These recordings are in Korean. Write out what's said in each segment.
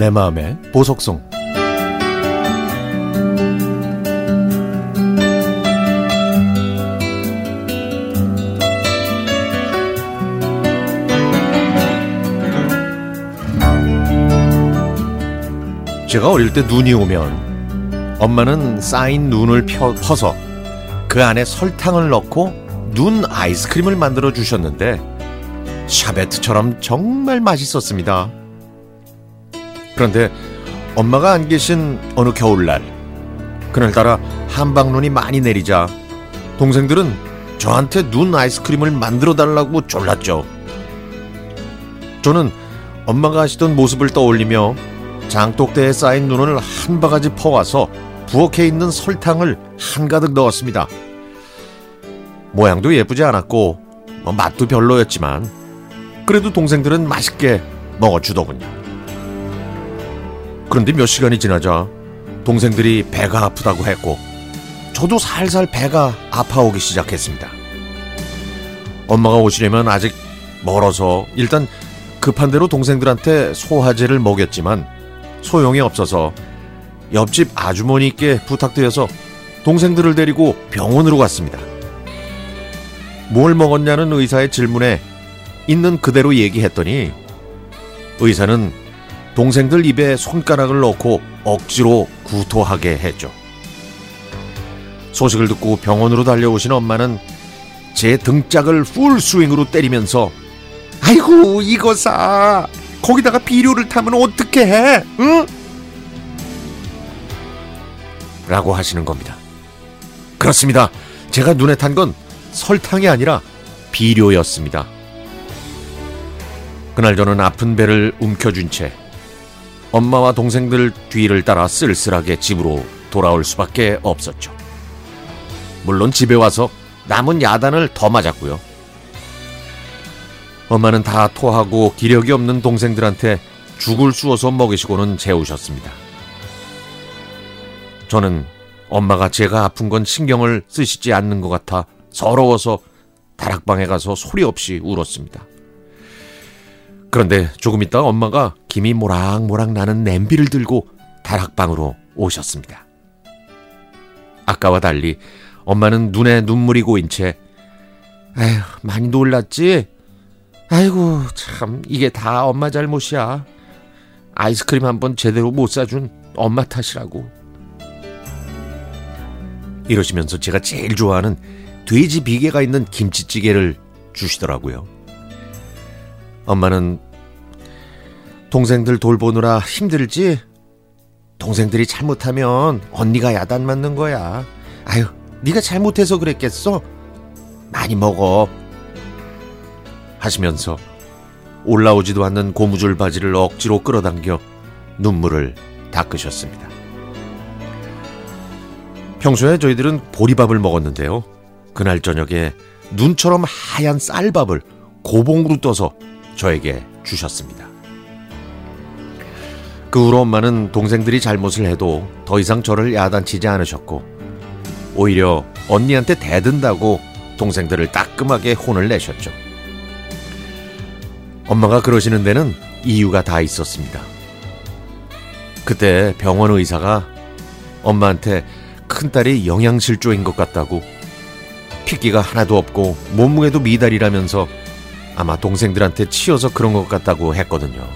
내 마음의 보석송 제가 어릴 때 눈이 오면 엄마는 쌓인 눈을 펴, 퍼서 그 안에 설탕을 넣고 눈 아이스크림을 만들어 주셨는데 샤베트처럼 정말 맛있었습니다. 그런데 엄마가 안 계신 어느 겨울날 그날따라 한방눈이 많이 내리자 동생들은 저한테 눈 아이스크림을 만들어 달라고 졸랐죠. 저는 엄마가 하시던 모습을 떠올리며 장독대에 쌓인 눈을 한 바가지 퍼와서 부엌에 있는 설탕을 한가득 넣었습니다. 모양도 예쁘지 않았고 뭐 맛도 별로였지만 그래도 동생들은 맛있게 먹어주더군요. 그런데 몇 시간이 지나자 동생들이 배가 아프다고 했고 저도 살살 배가 아파오기 시작했습니다. 엄마가 오시려면 아직 멀어서 일단 급한 대로 동생들한테 소화제를 먹였지만 소용이 없어서 옆집 아주머니께 부탁드려서 동생들을 데리고 병원으로 갔습니다. 뭘 먹었냐는 의사의 질문에 있는 그대로 얘기했더니 의사는 동생들 입에 손가락을 넣고 억지로 구토하게 했죠. 소식을 듣고 병원으로 달려오신 엄마는 제 등짝을 풀 스윙으로 때리면서 아이고 이거사 거기다가 비료를 타면 어떻게 해? 응? 라고 하시는 겁니다. 그렇습니다. 제가 눈에 탄 건 설탕이 아니라 비료였습니다. 그날 저는 아픈 배를 움켜쥔 채 엄마와 동생들 뒤를 따라 쓸쓸하게 집으로 돌아올 수밖에 없었죠. 물론 집에 와서 남은 야단을 더 맞았고요. 엄마는 다 토하고 기력이 없는 동생들한테 죽을 쑤어서 먹이시고는 재우셨습니다. 저는 엄마가 제가 아픈 건 신경을 쓰시지 않는 것 같아 서러워서 다락방에 가서 소리 없이 울었습니다. 그런데 조금 있다 엄마가 김이 모락모락 나는 냄비를 들고 다락방으로 오셨습니다. 아까와 달리 엄마는 눈에 눈물이 고인 채 에휴 많이 놀랐지? 아이고 참 이게 다 엄마 잘못이야. 아이스크림 한 번 제대로 못 사준 엄마 탓이라고. 이러시면서 제가 제일 좋아하는 돼지 비계가 있는 김치찌개를 주시더라고요. 엄마는 동생들 돌보느라 힘들지? 동생들이 잘못하면 언니가 야단 맞는 거야. 아유, 네가 잘못해서 그랬겠어? 많이 먹어. 하시면서 올라오지도 않는 고무줄 바지를 억지로 끌어당겨 눈물을 닦으셨습니다. 평소에 저희들은 보리밥을 먹었는데요. 그날 저녁에 눈처럼 하얀 쌀밥을 고봉으로 떠서 저에게 주셨습니다. 그 후로 엄마는 동생들이 잘못을 해도 더 이상 저를 야단치지 않으셨고 오히려 언니한테 대든다고 동생들을 따끔하게 혼을 내셨죠. 엄마가 그러시는 데는 이유가 다 있었습니다. 그때 병원 의사가 엄마한테 큰딸이 영양실조인 것 같다고 핏기가 하나도 없고 몸무게도 미달이라면서 아마 동생들한테 치여서 그런 것 같다고 했거든요.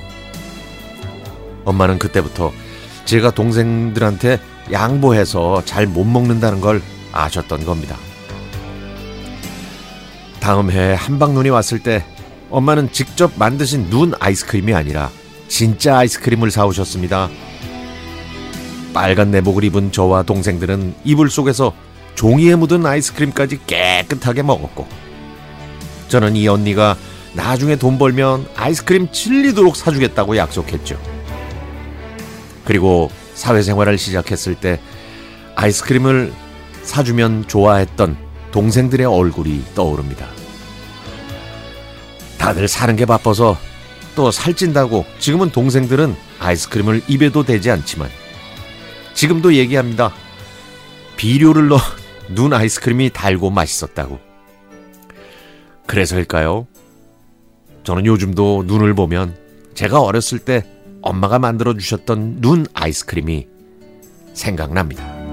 엄마는 그때부터 제가 동생들한테 양보해서 잘 못 먹는다는 걸 아셨던 겁니다. 다음 해에 한방눈이 왔을 때 엄마는 직접 만드신 눈 아이스크림이 아니라 진짜 아이스크림을 사오셨습니다. 빨간 내복을 입은 저와 동생들은 이불 속에서 종이에 묻은 아이스크림까지 깨끗하게 먹었고 저는 이 언니가 나중에 돈 벌면 아이스크림 질리도록 사주겠다고 약속했죠. 그리고 사회생활을 시작했을 때 아이스크림을 사주면 좋아했던 동생들의 얼굴이 떠오릅니다. 다들 사는 게 바빠서 또 살찐다고 지금은 동생들은 아이스크림을 입에도 대지 않지만 지금도 얘기합니다. 비료를 넣어 눈 아이스크림이 달고 맛있었다고. 그래서일까요? 저는 요즘도 눈을 보면 제가 어렸을 때 엄마가 만들어 주셨던 눈 아이스크림이 생각납니다.